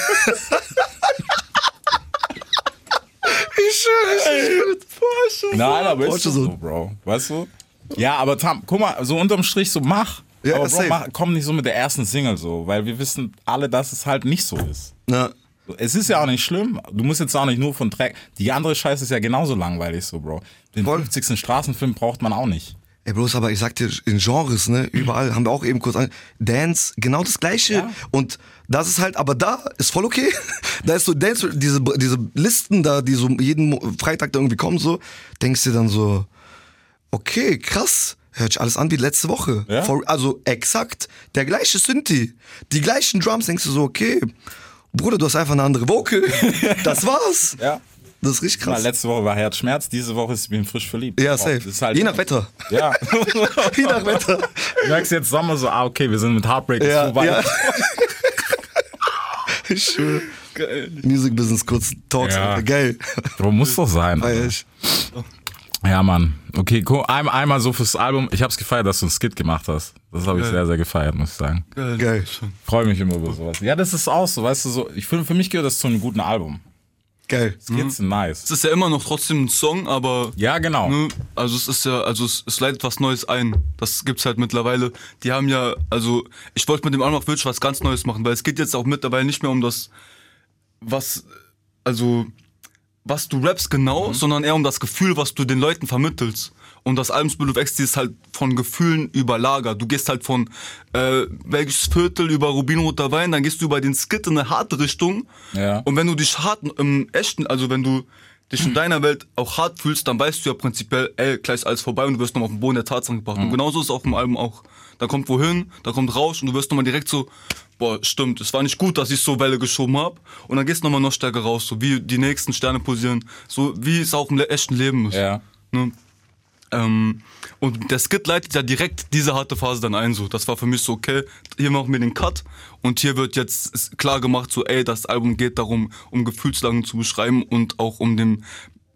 Ich schwöre, ich schwöre. Porsche. Nein, aber ist so, so. Bro. Weißt du? Ja, aber Tam, guck mal, so unterm Strich so mach. Ja, aber Bro, mach, komm nicht so mit der ersten Single so, weil wir wissen alle, dass es halt nicht so ist. Na, Es ist ja auch nicht schlimm. Du musst jetzt auch nicht nur von Track. Die andere Scheiße ist ja genauso langweilig so, Bro. Den Voll. 50. Straßenfilm braucht man auch nicht. Ey, bloß aber ich sag dir, in Genres, ne, überall haben wir auch eben kurz an. Dance, genau das gleiche. Ja. Und das ist halt, aber da ist voll okay. Da ist so Dance, diese, diese Listen da, die so jeden Freitag da irgendwie kommen, so, denkst dir dann so, okay, krass. Hört sich alles an wie letzte Woche. Ja. For, also exakt der gleiche Synthi, die gleichen Drums, denkst du so, okay, Bruder, du hast einfach eine andere Vocal. Das war's. Ja. Das ist richtig Mal, krass. letzte Woche war Herzschmerz, diese Woche ist ich bin frisch verliebt. Ja, safe. Ist halt, Je nach Wetter. Ja. Je nach Wetter. Du merkst jetzt Sommer so, ah, okay, wir sind mit Heartbreak Ja, vorbei. ja. Ich schwöre. Music Business kurz Talks. Ja. Geil. Bro, muss doch sein. Ja, Mann. Okay, cool. Ein, einmal so fürs Album. Ich hab's gefeiert, dass du einen Skit gemacht hast. Das habe ich sehr, sehr gefeiert, muss ich sagen. Geil. Geil. Freue mich immer über sowas. Ja, das ist auch so, weißt du, so, ich finde, für mich gehört das zu einem guten Album. Geil. Skits sind nice. Es ist ja immer noch trotzdem ein Song, aber Ja, genau. Ne? Also es ist ja, also es, es leitet was Neues ein. Das gibt's halt mittlerweile. Die haben ja, also ich wollte mit dem Album auch wirklich was ganz Neues machen, weil es geht jetzt auch mittlerweile nicht mehr um das, was, also was du rappst genau, sondern eher um das Gefühl, was du den Leuten vermittelst. Und das Album Spill of Ecstasy ist halt von Gefühlen überlagert. Du gehst halt von äh, welches Viertel über Rubinroter Wein, dann gehst du über den Skit in eine harte Richtung. Ja. Und wenn du dich hart im echten, also wenn du dich in deiner Welt auch hart fühlst, dann weißt du ja prinzipiell, ey, gleich ist alles vorbei und du wirst nochmal auf den Boden der Tatsachen gebracht. Und genauso ist es auch im Album auch. Da kommt wohin, da kommt Rausch und du wirst nochmal direkt so, boah, stimmt, es war nicht gut, dass ich so Welle geschoben hab. Und dann gehst du nochmal noch stärker raus, so wie die nächsten Sterne posieren, so wie es auch im echten Leben ist. Ja. Ne? Ähm, und der Skit leitet ja direkt diese harte Phase dann ein. So, das war für mich so okay. Hier machen wir den Cut und hier wird jetzt klar gemacht, so ey, das Album geht darum, um Gefühlslagen zu beschreiben und auch um den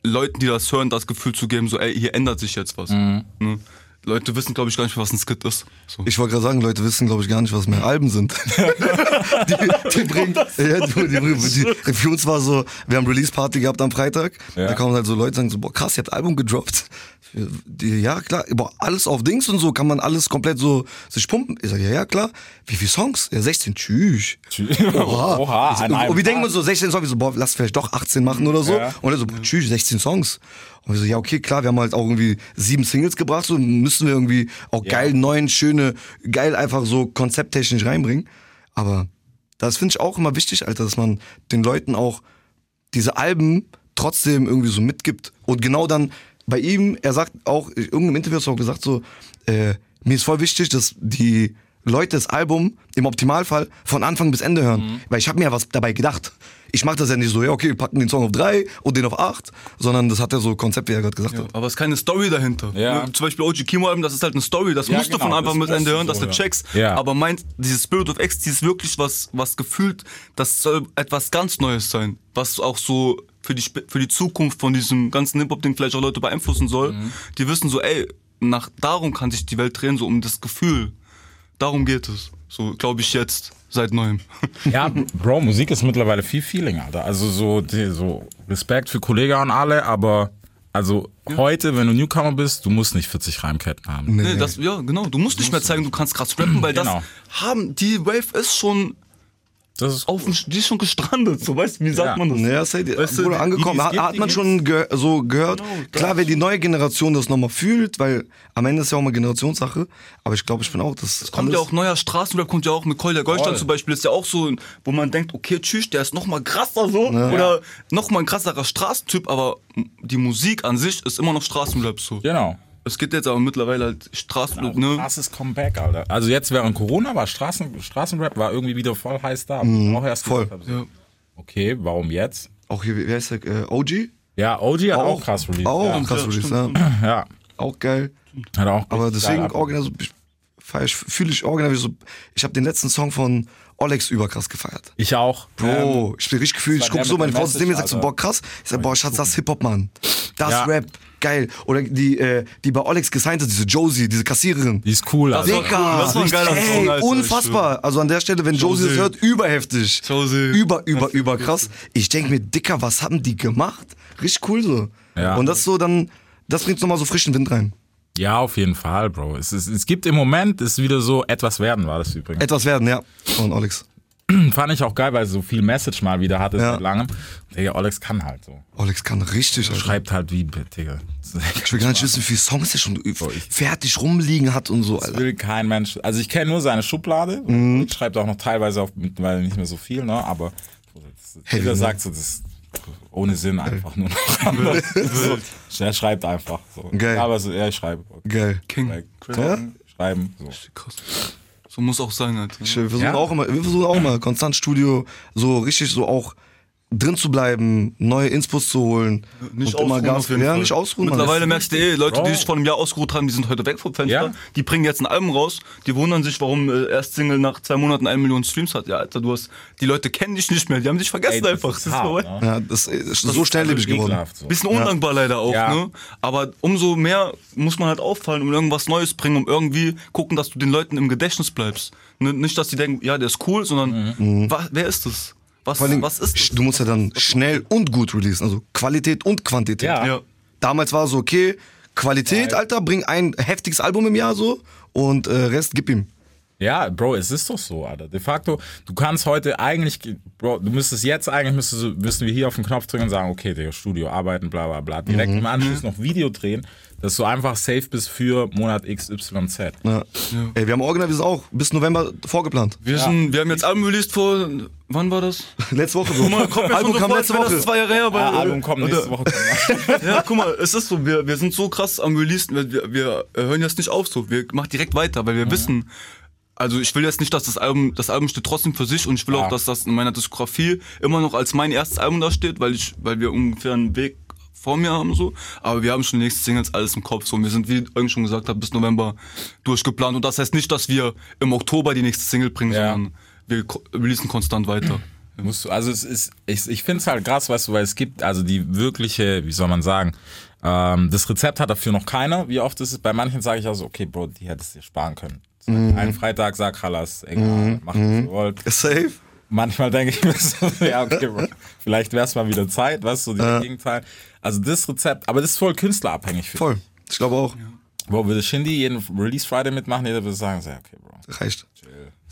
Leuten, die das hören, das Gefühl zu geben, so ey, hier ändert sich jetzt was. Ne? Leute wissen, glaube ich, gar nicht mehr, was ein Skit ist. So. Ich wollte gerade sagen, Leute wissen, glaube ich, gar nicht, was mehr Alben sind. die, die bringen, ja, die, die, für uns war so, wir haben Release-Party gehabt am Freitag. Ja. Da kommen halt so Leute, sagen so, boah, krass, ihr habt Album gedroppt. Ja, klar, boah, alles auf Dings und so, kann man alles komplett so sich pumpen. Ich sag, ja, ja, klar. Wie viele Songs? Ja, 16, tschüss. Oha. Oha, Ich- und wir denken uns so, 16 Songs, wir so, boah, lass vielleicht doch 18 machen oder so. Ja. Und er so, boah, tschüss, 16 Songs. Und wir so, ja, okay, klar, wir haben halt auch irgendwie sieben Singles gebracht, so müssen wir irgendwie auch geil, neuen, schöne, geil einfach so konzepttechnisch reinbringen. Aber das finde ich auch immer wichtig, Alter, dass man den Leuten auch diese Alben trotzdem irgendwie so mitgibt. Und genau dann bei ihm, er sagt auch, in irgendeinem Interview hast du auch gesagt, so, äh, mir ist voll wichtig, dass die Leute das Album im Optimalfall von Anfang bis Ende hören. Weil ich habe mir ja was dabei gedacht. Ich mache das ja nicht so, ja, okay, wir packen den Song auf drei und den auf acht, sondern das hat ja so Konzept, wie er gerade gesagt Ja, hat. aber es ist keine Story dahinter. Ja. Ne? Zum Beispiel OG Kimo Album, das ist halt eine Story, das Ja, musst du genau, von Anfang bis Ende hören, du dass so, du ja. checkst. Ja. Aber meint, dieses Spirit of Ecstasy ist wirklich was, was gefühlt, das soll etwas ganz Neues sein. Was auch so für die, für die Zukunft von diesem ganzen Hip-Hop-Ding vielleicht auch Leute beeinflussen soll, Mhm. die wissen so, ey, nach, darum kann sich die Welt drehen, so um das Gefühl. Darum geht es. So, glaube ich jetzt, seit neuem. Ja, Bro, Musik ist mittlerweile viel Feeling, Alter. Also so, die, so Respekt für Kollegen und alle, aber also heute, wenn du Newcomer bist, du musst nicht 40 Reimketten haben. Nee, das, ja, genau. Du musst nicht mehr zeigen, du kannst krass rappen, weil Genau. das haben, die Wave ist schon Das ist auf dem, die ist schon gestrandet, so weißt du, wie sagt Ja. man das? Naja, say, Weißt du, wurde die- angekommen, die es hat, hat man schon ge so gehört. Genau, Klar, wenn die neue Generation das nochmal fühlt, weil am Ende ist ja auch mal Generationssache, aber ich glaube, ich bin auch, das Kommt ja auch neuer Straßenrap, kommt ja auch mit Keul der Goldstein Voll. zum Beispiel, ist ja auch so, wo man denkt, okay, tschüss, der ist noch mal krasser so, oder noch mal ein krasserer Straßentyp, aber die Musik an sich ist immer noch Straßenrap so. genau. Es gibt jetzt aber mittlerweile halt Straßenrap, ne? Krasses Comeback, Alter. Also jetzt während Corona war Straßen, Straßenrap war irgendwie wieder voll heiß da. Mhm, auch erst voll. so, Ja. Okay, warum jetzt? Auch hier, wie heißt der, äh, OG? Ja, OG hat auch, krass released. Auch ja. krass Ja, Release, ja. ja, Auch geil. hat auch Aber deswegen original so, fühle ich original wie so, ich habe den letzten Song von Olex überkrass gefeiert. Ich auch. Bro, ich bin richtig gefühlt. Ich Ähm, war guck der so, meine Frau sitzt neben mir und sagt so, boah, krass. Ich sag, boah, Schatz, das ist Hip-Hop, Mann. Das Ja. Rap, geil. Oder die, äh, die bei Olex gesigned ist, diese Josie, diese Kassiererin. Die ist cool, Das Alter. cool. Das war ein geiler ey, Song, Alter, unfassbar. Also an der Stelle, wenn Josie das hört, überheftig. Josie. Über, über, über krass. Ich denke mir, Dicker, was haben die gemacht? Richtig cool so. Ja. Und das so dann, das bringt nochmal so frischen Wind rein. Ja, auf jeden Fall, Bro. Es, ist, es gibt im Moment, ist wieder so, etwas werden war das übrigens. Etwas werden, ja. Von Olex. Fand ich auch geil, weil so viel Message mal wieder hatte Ja. seit langem. Digga, Alex kann halt so. Olex kann richtig, Alter. Schreibt halt wie, Digga. Ich will gar nicht wissen, wie viele Songs er schon ich- fertig rumliegen hat und so, Das Alter. will kein Mensch. Also ich kenne nur seine Schublade. Mhm. Schreibt auch noch teilweise auf mittlerweile nicht mehr so viel, ne? Aber Heavy, jeder ne? sagt so, das ist ohne Sinn einfach nur noch. so, er schreibt einfach. So. Geil. Aber so, ja, ich schreibe. Okay. Geil. King. Like, Ja? Schreiben. So. Krass. So muss auch sein, Alter. Ich, wir versuchen Ja. auch immer, wir versuchen auch immer konstant Studio so richtig so auch drin zu bleiben, neue Inspos zu holen Nicht und immer ausruhen Gas ja, nicht ausruhen. Mittlerweile merkst du, ey, Leute, die sich vor einem Jahr ausgeruht haben, die sind heute weg vom Fenster. Ja. Die bringen jetzt ein Album raus. Die wundern sich, warum äh, erst Single nach zwei Monaten eine Million Streams hat. Ja, Alter, du hast, die Leute kennen dich nicht mehr. Die haben dich vergessen Ey, das einfach. ist Das ist hart, ne? ja, das ist so schnelllebig geworden. So. Bisschen undankbar leider auch, Ja. ne? Aber umso mehr muss man halt auffallen und irgendwas Neues bringen, um irgendwie gucken, dass du den Leuten im Gedächtnis bleibst. Nicht, dass die denken, ja, der ist cool, sondern wa- wer ist das? Was, Vor allem, was ist das? du musst ja dann schnell und gut releasen, also Qualität und Quantität. Ja. Ja. Damals war so, okay, Qualität, Alter, bring ein heftiges Album im Jahr so und äh, Rest gib ihm. Ja, Bro, es ist doch so, Alter. De facto, du kannst heute eigentlich, Bro, du müsstest jetzt eigentlich, müsstest, müssten wir hier auf den Knopf drücken und sagen, okay, Digga, Studio, arbeiten, bla bla bla. Direkt Mhm. im Anschluss noch Video drehen, dass du einfach safe bist für Monat XYZ. Ja. Ey, wir haben original, wir sind auch bis November vorgeplant. Wir, sind, wir haben jetzt Album released vor, wann war das? Letzte Woche so. Guck mal, kommt mir Album so kam vor, letzte Woche. Das zwei Jahre her, weil, Ja, Album kommt nächste Woche. Ja, guck mal, es ist so, wir, wir sind so krass am Releasen, wir, wir, hören jetzt nicht auf so, wir machen direkt weiter, weil wir wissen, also ich will jetzt nicht, dass das Album, das Album steht trotzdem für sich und ich will Ja. auch, dass das in meiner Diskografie immer noch als mein erstes Album da steht, weil ich, weil wir ungefähr einen Weg vor mir haben so, aber wir haben schon die nächsten Singles alles im Kopf so, und wir sind, wie Eugen schon gesagt hat, bis November durchgeplant und das heißt nicht, dass wir im Oktober die nächste Single bringen, Ja. sondern wir releasen konstant weiter. Musst du, also es ist, ich, ich finde es halt krass, weißt du, weil es gibt also die wirkliche, wie soll man sagen, ähm, das Rezept hat dafür noch keiner. Wie oft ist es? Bei manchen sage ich also, okay, Bro, die hättest du dir sparen können. Einen Freitag sag Hallas, egal, mach was ihr wollt. Safe. Manchmal denke ich mir so, ja, okay, Bro, vielleicht wäre es mal wieder Zeit, weißt du, so die Gegenteil. Also das Rezept, aber das ist voll künstlerabhängig. Für Voll. Ich glaube auch. Bro, würde Shindy jeden Release Friday mitmachen, jeder würde sagen, so, ja, okay, Bro. Reicht.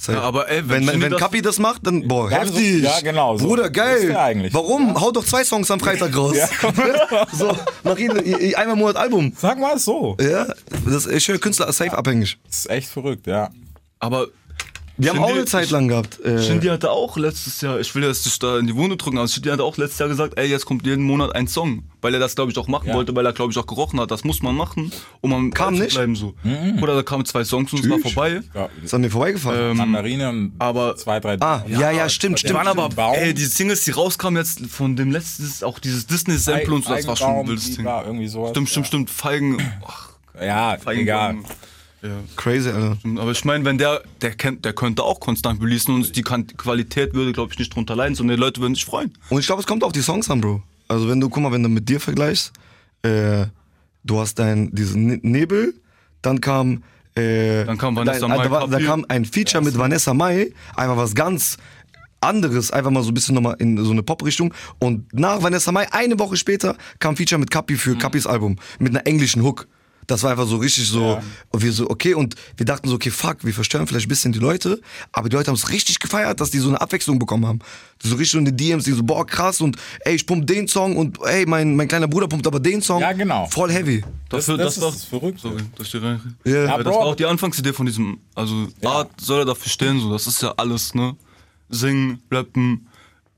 Ja, aber ey, wenn wenn, wenn, das- Kapi das macht, dann boah, Ja, so- heftig. ja, genau, so. Bruder, Das geil. Warum? Hau doch zwei Songs am Freitag raus. so, mach i- einmal im Monat Album. Sag mal so. Ja, das, ich höre Künstler safe abhängig. Das ist echt verrückt, ja. Aber Wir haben auch eine Zeit lang gehabt. Äh, Shindy hatte auch letztes Jahr, ich will jetzt nicht da in die Wunde drücken, aber Shindy hatte auch letztes Jahr gesagt, ey, jetzt kommt jeden Monat ein Song. Weil er das, glaube ich, auch machen Ja. wollte, weil er, glaube ich, auch gerochen hat. Das muss man machen, um am Kam zu nicht? bleiben. So. Oder da kamen zwei Songs und es war vorbei. ja ist an mir vorbeigefahren. Ähm, Mandarine und aber- zwei, drei. ah, ja, ja, stimmt, Die stimmt. waren aber, Baum. ey, die Singles, die rauskamen jetzt von dem letzten, auch dieses Disney-Sample und so, das war schon ein wildes Ding. Irgendwie sowas. Stimmt, stimmt, stimmt, Feigen. Ach, Ja, Feigen egal. Ja. Crazy, Alter. Aber ich meine, wenn der, der kennt, der könnte auch konstant releasen und die Qualität würde, glaube ich, nicht drunter leiden, sondern die Leute würden sich freuen. Und ich glaube, es kommt auf die Songs an, Bro. Also wenn du, guck mal, wenn du mit dir vergleichst, äh, du hast dein, diesen Ne- Nebel, dann kam äh, Dann kam Vanessa dein, Mai, da, da kam ein Feature mit Vanessa Mai, einfach was ganz anderes, einfach mal so ein bisschen nochmal in so eine Pop-Richtung. Und nach Vanessa Mai, eine Woche später, kam Feature mit Kapi Mhm. für Kapis Album, mit einer englischen Hook. Das war einfach so richtig so, und wir so, okay, und wir dachten so, okay, fuck, wir verstören vielleicht ein bisschen die Leute, aber die Leute haben es richtig gefeiert, dass die so eine Abwechslung bekommen haben. So richtig so in die DMs, die so, boah, krass, und ey, ich pump den Song und ey, mein, mein kleiner Bruder pumpt aber den Song. Ja, genau. Voll heavy. Das, Dafür- das, das war- ist verrückt. Sorry, dass dir rein. Ja. Ja, Ja, das Bro. war auch die Anfangsidee von diesem, also Art soll er dafür stehen, so, das ist ja alles, ne? Singen, rappen,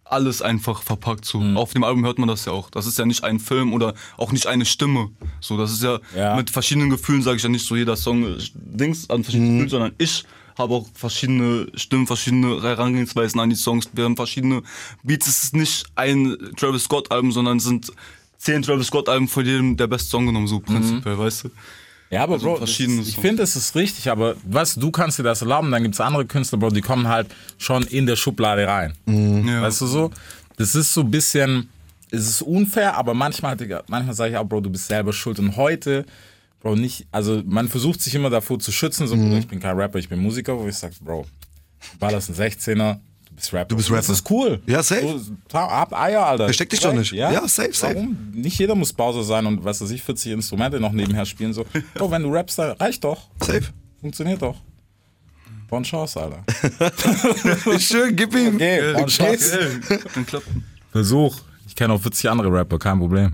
alles einfach verpackt so. Mhm. Auf dem Album hört man das ja auch. Das ist ja nicht ein Film oder auch nicht eine Stimme. So, das ist ja, Ja. mit verschiedenen Gefühlen, sage ich ja nicht so jeder Song Dings an Mhm. verschiedenen Gefühlen, sondern ich habe auch verschiedene Stimmen, verschiedene Herangehensweisen an die Songs. Wir haben verschiedene Beats. Es ist nicht ein Travis Scott Album, sondern es sind zehn Travis Scott Alben von jedem der beste Song genommen, so prinzipiell, weißt du? Ja, aber Also Bro, verschiedene das ist, ich finde, es ist richtig, aber was, du kannst dir das erlauben, dann gibt es andere Künstler, Bro, die kommen halt schon in der Schublade rein. Ja. Weißt du so? Das ist so ein bisschen, es ist unfair, aber manchmal, manchmal sage ich auch, Bro, du bist selber schuld. Und heute, Bro, nicht, also man versucht sich immer davor zu schützen, so, Bro, ich bin kein Rapper, ich bin Musiker, wo ich sage, Bro, du ballerst ein 16er, du bist Rapper. Du bist Rapper. Das ist cool. Ja, safe. So, ta- ab Eier, Alter. Versteck dich doch nicht. Ja, safe, safe. Warum? Nicht jeder muss Bowser sein und, was weiß ich, 40 Instrumente noch nebenher spielen, so. Bro, wenn du rappst, dann reicht doch. Safe. Funktioniert doch. Bon Chance, Alter. Schön, gib ihm. Okay, bon Chance. Ey, dann klappt. Versuch. Ich kenne auch 40 andere Rapper, kein Problem.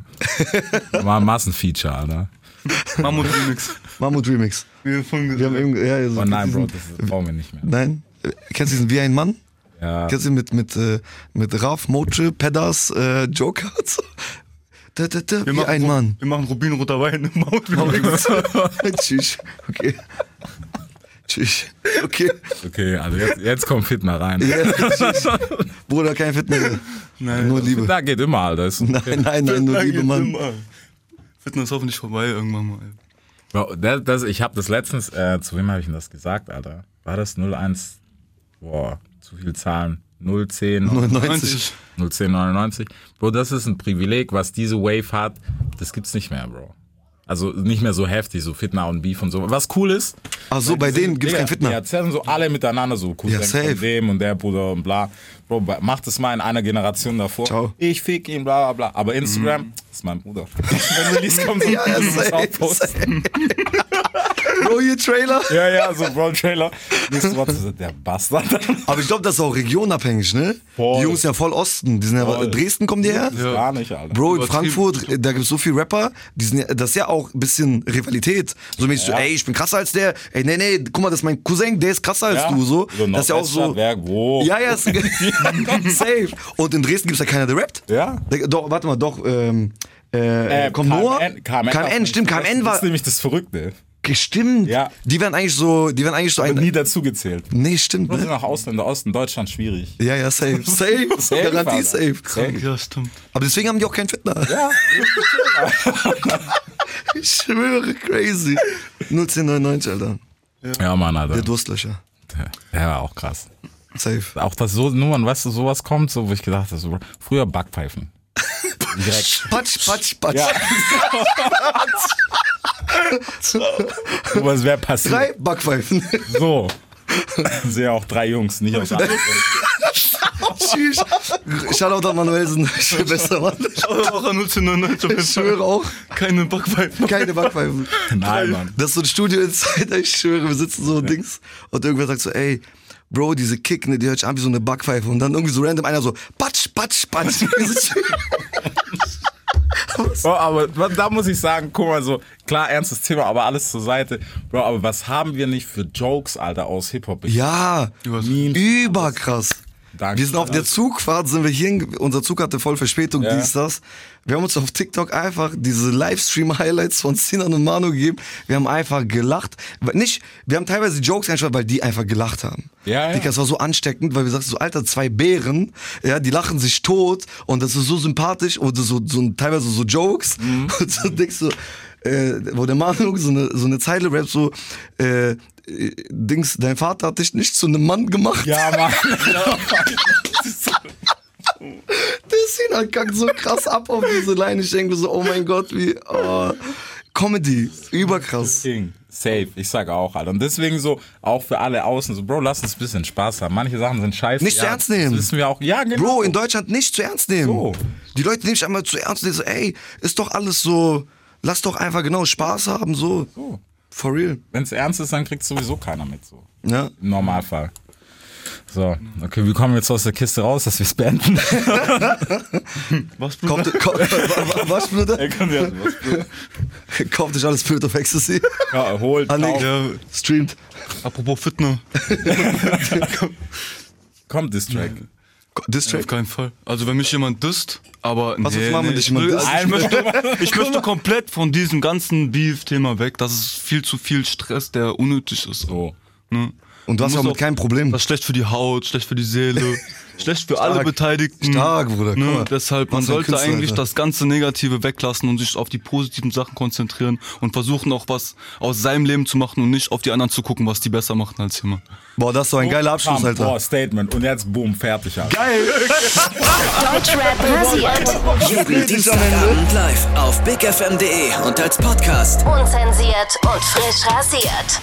War ein Massenfeature, Alter. Mammut Remix. Mammut Remix. Wir Wir haben eben, ja, ja, so Oh nein, Bro, das brauchen wir nicht mehr. Nein. Äh, Kennst du diesen Wie ein Mann? Ja. Kennst du mit, mit, äh, mit Raf, Moche, Pedas, äh, Joker? Da, da, da, wir wie machen, ein Mann. Wir machen Rubinroter Wein im Remix. Tschüss. Okay. Tschüss. Okay. Okay, also jetzt, jetzt kommt Fitner rein. Ja, tschüss. Bruder, kein Fitness. Nein, Nur Liebe. Da geht immer, Alter. Nein, nein, nein, nur Liebe, Mann. Fitness ist hoffentlich vorbei irgendwann mal. Bro, das, das, ich habe das letztens, äh, zu wem habe ich denn das gesagt, Alter? War das 01? Boah, zu viele Zahlen. 010, 99. 01099. Bro, das ist ein Privileg, was diese Wave hat. Das gibt's nicht mehr, Bro. Also nicht mehr so heftig, so Fitna und Beef und so. Was cool ist. Ach so, bei denen gibt's kein Ja, Fitner. Die erzählen so alle miteinander so, Cousin Ja, safe. von dem und der Bruder und bla. Bro, macht es mal in einer Generation davor. Ciao. Ich fick ihn, bla bla bla. Aber Instagram ist mein Bruder. Wenn Release kommt, so Ja, ja, du musst safe, Bro, hier Trailer. Ja, ja, so Bro Trailer. Nichtsdestotrotz, der Bastard. Aber ich glaube, das ist auch regionabhängig, ne? Voll. Die Jungs sind ja voll Osten. Die sind ja, Voll. Dresden kommen die her? Gar nicht, Alter. Bro, in. Frankfurt, äh, da gibt's so viele Rapper, die sind ja, das ist ja auch ein bisschen Rivalität. So mäßig so, Ja. ey, ich bin krasser als der. Ey, nee, nee, guck mal, das ist mein Cousin, der ist krasser als du, so. das ist ja auch so. Werk, wo? Ja, ja, ist, safe. Und in Dresden gibt's ja keiner, der rappt. Ja. Doch, warte mal, doch, ähm, äh, Äh, kommt Noah? KMN, KMN, KMN, stimmt, KMN Das ist war, nämlich das Verrückte. Stimmt. Ja. Die werden eigentlich so, die werden eigentlich so ein, nie dazu gezählt. nee, stimmt, sind ne? auch Ausländer, Osten, Deutschland schwierig. Ja, ja, safe, safe, Safe, Garantie safe. Safe. Ja, stimmt. Aber deswegen haben die auch keinen Fitner. Ja, Ich schwöre, crazy. 01099, Alter. ja Mann, Alter. Der Durstlöcher. Der, der war auch krass. Safe. Auch dass so Nummern, weißt du, sowas kommt, so wo ich gedacht habe, so, früher Backpfeifen. Direkt. Patsch, patsch, patsch. Ja. Was wäre passiert? Drei Backpfeifen. So. Sehe auch drei Jungs, nicht aus anderen Gründen. Tschüss. Shoutout an Manuelsen. Bester Mann. Auch an 1999 auf jeden Ich schwöre auch, Keine Backpfeifen. keine Backpfeifen. Nein, Mann. Das ist so ein Studio Insider, ich schwöre, wir sitzen so Dings und irgendwer sagt so, ey, Bro, diese Kick, ne, die hört sich an wie so eine Backpfeife und dann irgendwie so random einer so, patsch, patsch, patsch. Bro, aber da muss ich sagen, guck mal so, klar, ernstes Thema, aber alles zur Seite. Bro, aber was haben wir nicht für Jokes, Alter, aus Hip-Hop? ja, überkrass. Danke. Wir sind auf der Zugfahrt, sind wir hier, unser Zug hatte voll Verspätung, Ja. dies, das. Wir haben uns auf TikTok einfach diese Livestream-Highlights von Sinan und Manu gegeben. Wir haben einfach gelacht. Nicht, wir haben teilweise Jokes eingeschaltet, weil die einfach gelacht haben. Ja, ja. Digga, das war so ansteckend, weil wir sagten so, Alter, zwei Bären, ja, die lachen sich tot und das ist so sympathisch und so, so teilweise so Jokes. Mhm. Und so denkst du, äh, wo der Manu so eine, so eine Zeile rappt, so, äh, Dings, dein Vater hat dich nicht zu einem Mann gemacht. Ja, Mann. Der Sina kackt so krass ab auf diese Line. Ich denke so, oh mein Gott, wie. Oh. Comedy, überkrass. Safe, ich sag auch, Alter. Und deswegen so, auch für alle außen, so, Bro, lass uns ein bisschen Spaß haben. Manche Sachen sind scheiße. Nicht zu ja, ernst nehmen. Das wissen wir auch. Ja, genau. Bro, in Deutschland nicht zu ernst nehmen. So. Die Leute nehmen sich einmal zu ernst und die so, ey, ist doch alles so, lass doch einfach genau Spaß haben, so. So. For real. Wenn es ernst ist, dann kriegt sowieso keiner mit, so. Ja. Im Normalfall. So, okay, wir kommen jetzt aus der Kiste raus, dass wir es beenden. Was, Bruder? Kauft, kauft, was, Bruder? Können wir was- Kauft euch alles Spirit of Ecstasy. ja, holt, Anleg, kauft. Ja, streamt. apropos Fitner. Kommt this Track. Diss Auf keinen Fall. Also wenn mich jemand disst, aber Was nee, du nee, ich, will, also ich möchte, ich möchte komplett von diesem ganzen Beef-Thema weg. Das ist viel zu viel Stress, der unnötig ist. So. Ne? Und du hast musst auch mit keinem Problem. Das ist schlecht für die Haut, schlecht für die Seele, schlecht für alle Stark. Beteiligten. Stark, Bruder, mal. Ne? Deshalb, man sollte Künstler, eigentlich Alter. das ganze Negative weglassen und sich auf die positiven Sachen konzentrieren und versuchen auch was aus seinem Leben zu machen und nicht auf die anderen zu gucken, was die besser machen als jemand. Boah, das ist so ein geiler Abschluss, Alter. Boah, Statement. Und jetzt, boom, fertig, Alter. Deutschrap rasiert. Jeden Dienstagabend live auf bigfm.de und als Podcast. Unzensiert und frisch rasiert.